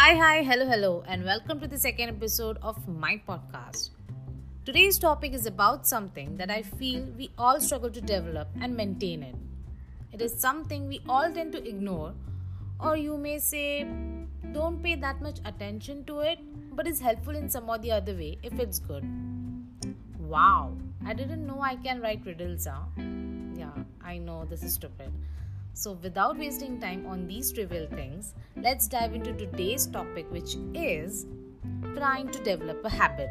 Hi, hi, hello, hello, and welcome to the second episode of my podcast. Today's topic is about something that I feel we all struggle to develop and maintain it. It is something we all tend to ignore, or you may say, don't pay that much attention to it, but is helpful in some or the other way if it's good. Wow, I didn't know I can write riddles, huh? Yeah, I know this is stupid. So, without wasting time on these trivial things, let's dive into today's topic, which is trying to develop a habit.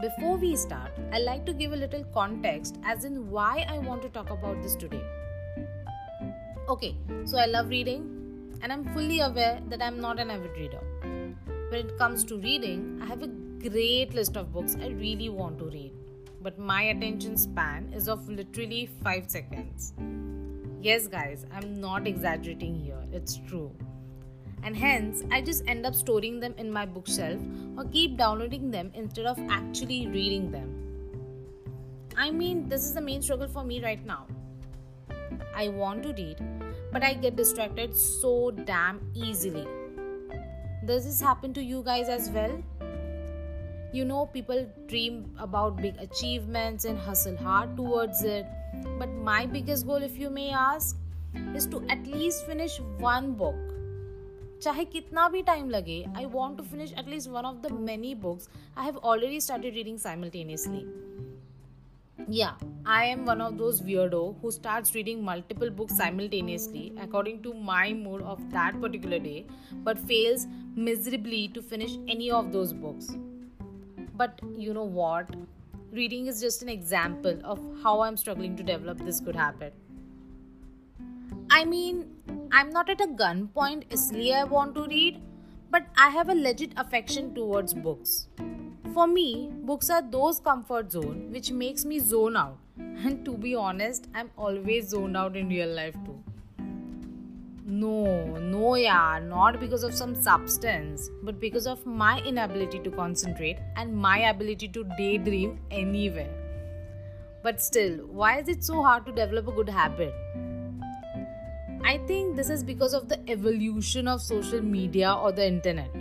Before we start, I'd like to give a little context as in why I want to talk about this today. Okay, so I love reading and I'm fully aware that I'm not an avid reader. When it comes to reading, I have a great list of books I really want to read, but my attention span is of literally 5 seconds. Yes, guys, I'm not exaggerating here, it's true. And hence, I just end up storing them in my bookshelf or keep downloading them instead of actually reading them. I mean, this is the main struggle for me right now. I want to read, but I get distracted so damn easily. Does this happen to you guys as well? You know, people dream about big achievements and hustle hard towards it but my biggest goal, if you may ask, is to at least finish one book. चाहे कितना भी time लगे I want to finish at least one of the many books I have already started reading simultaneously Yeah, I am one of those weirdo who starts reading multiple books simultaneously according to my mood of that particular day, but fails miserably to finish any of those books. But you know what? Reading is just an example of how I'm struggling to develop this good habit. I mean, I'm not at a gunpoint, isliye I want to read, but I have a legit affection towards books. For me, books are those comfort zone which makes me zone out. And to be honest, I'm always zoned out in real life too. No, no, yeah, not because of some substance, but because of my inability to concentrate and my ability to daydream anywhere. But still, why is it so hard to develop a good habit? I think this is because of the evolution of social media or the internet.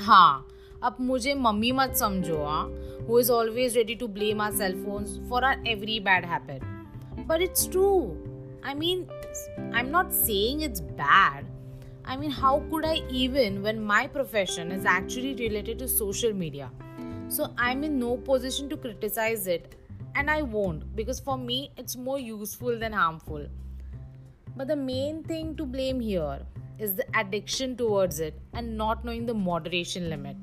हाँ अब मुझे mummy मत समझो हाँ who is always ready to blame our cell phones for our every bad habit. But it's true. I mean, I'm not saying it's bad. I mean, how could I even when my profession is actually related to social media? So I'm in no position to criticize it, and I won't because for me it's more useful than harmful. But the main thing to blame here is the addiction towards it and not knowing the moderation limit.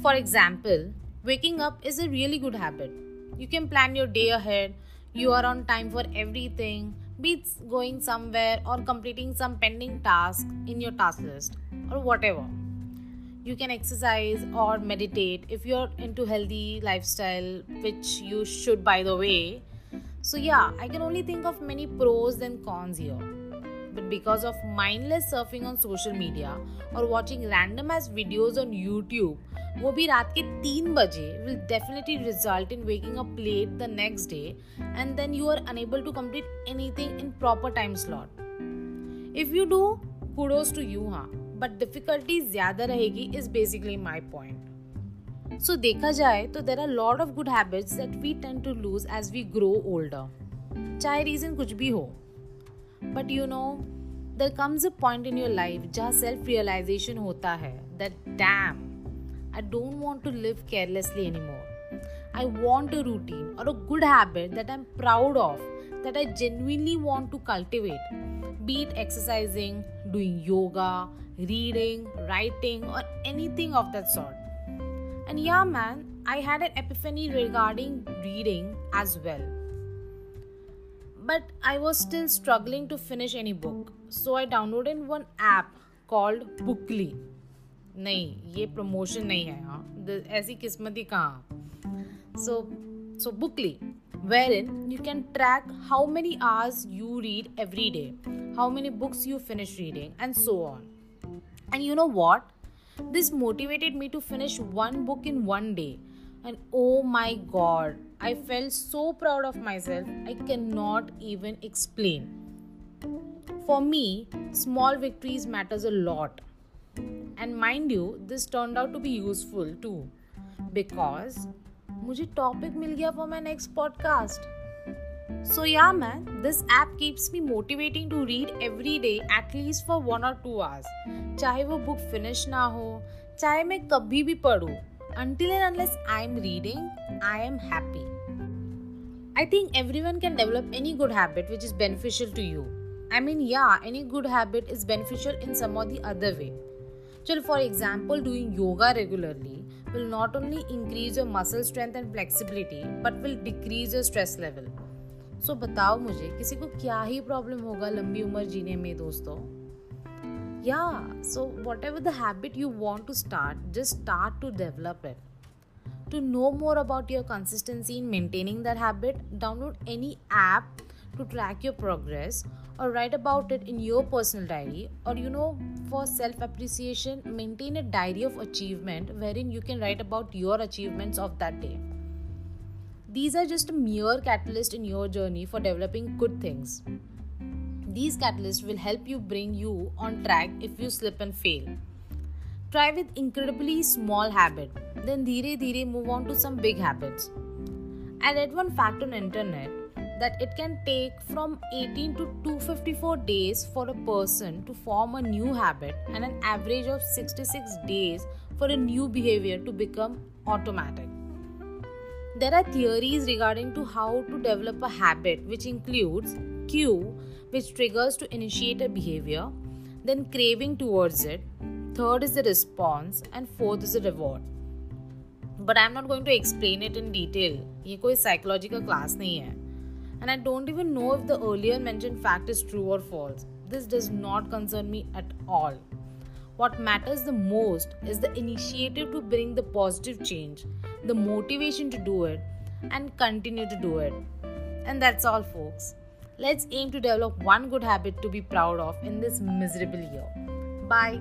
For example, waking up is a really good habit. You can plan your day ahead, you are on time for everything, be it going somewhere or completing some pending task in your task list or whatever. You can exercise or meditate if you're into healthy lifestyle, which you should by the way. So yeah, I can only think of many pros and cons here. But because of mindless surfing on social media or watching random ass videos on YouTube, वो भी रात के तीन बजे will definitely result in waking up late the next day and then you are unable to complete anything in proper time slot if you do kudos to you हाँ. But difficulty ज़्यादा रहेगी is basically my point so देखा जाए तो there are lot of good habits that we tend to lose as we grow older चाहे reason कुछ भी हो. But you know there comes a point in your life जहाँ self realisation होता है that damn I don't want to live carelessly anymore. I want a routine or a good habit that I'm proud of, that I genuinely want to cultivate. Be it exercising, doing yoga, reading, writing, or anything of that sort. And yeah, man, I had an epiphany regarding reading as well. But I was still struggling to finish any book. So I downloaded one app called Bookly. नहीं, ये promotion नहीं है हाँ। ऐसी किस्मत ही कहाँ so so Bookly wherein you can track how many hours you read every day how many books you finish reading and so on and you know what this motivated me to finish one book in one day and oh my god I feel so proud of myself I can not even explain for me small victories matters a lot And mind you, this turned out to be useful too because मुझे topic मिल गया for my next podcast. So, yeah, man, this app keeps me motivating to read every day at least for one or two hours. चाहे वो book finish ना हो चाहे मैं कभी भी पढ़ूँ until and unless I am reading, I am happy. I think everyone can develop any good habit which is beneficial to you. I mean, yeah, any good habit is beneficial in some or the other way. चलो for example doing yoga regularly will not only increase your muscle strength and flexibility but will decrease your stress level so बताओ मुझे, किसी को क्या ही problem होगा लंबी उम्र जीने में, दोस्तों? या so whatever the habit you want to start just start to develop it to know more about your consistency in maintaining that habit download any app to track your progress or write about it in your personal diary. Or, you know, for self appreciation, maintain a diary of achievement wherein you can write about your achievements of that day. These are just a mere catalyst in your journey for developing good things. These catalysts will help you bring you on track if you slip and fail. Try with incredibly small habit, then dheere dheere move on to some big habits. I read one fact on internet that it can take from 18 to 254 days for a person to form a new habit and an average of 66 days for a new behavior to become automatic. There are theories regarding to how to develop a habit which includes cue which triggers to initiate a behavior, then craving towards it, third is the response and fourth is the reward. But I'm not going to explain it in detail. ये कोई psychological class नहीं है. and I don't even know if the earlier mentioned fact is true or false. This does not concern me at all. What matters the most is the initiative to bring the positive change, the motivation to do it, and continue to do it. And that's all, folks. Let's aim to develop one good habit to be proud of in this miserable year. Bye.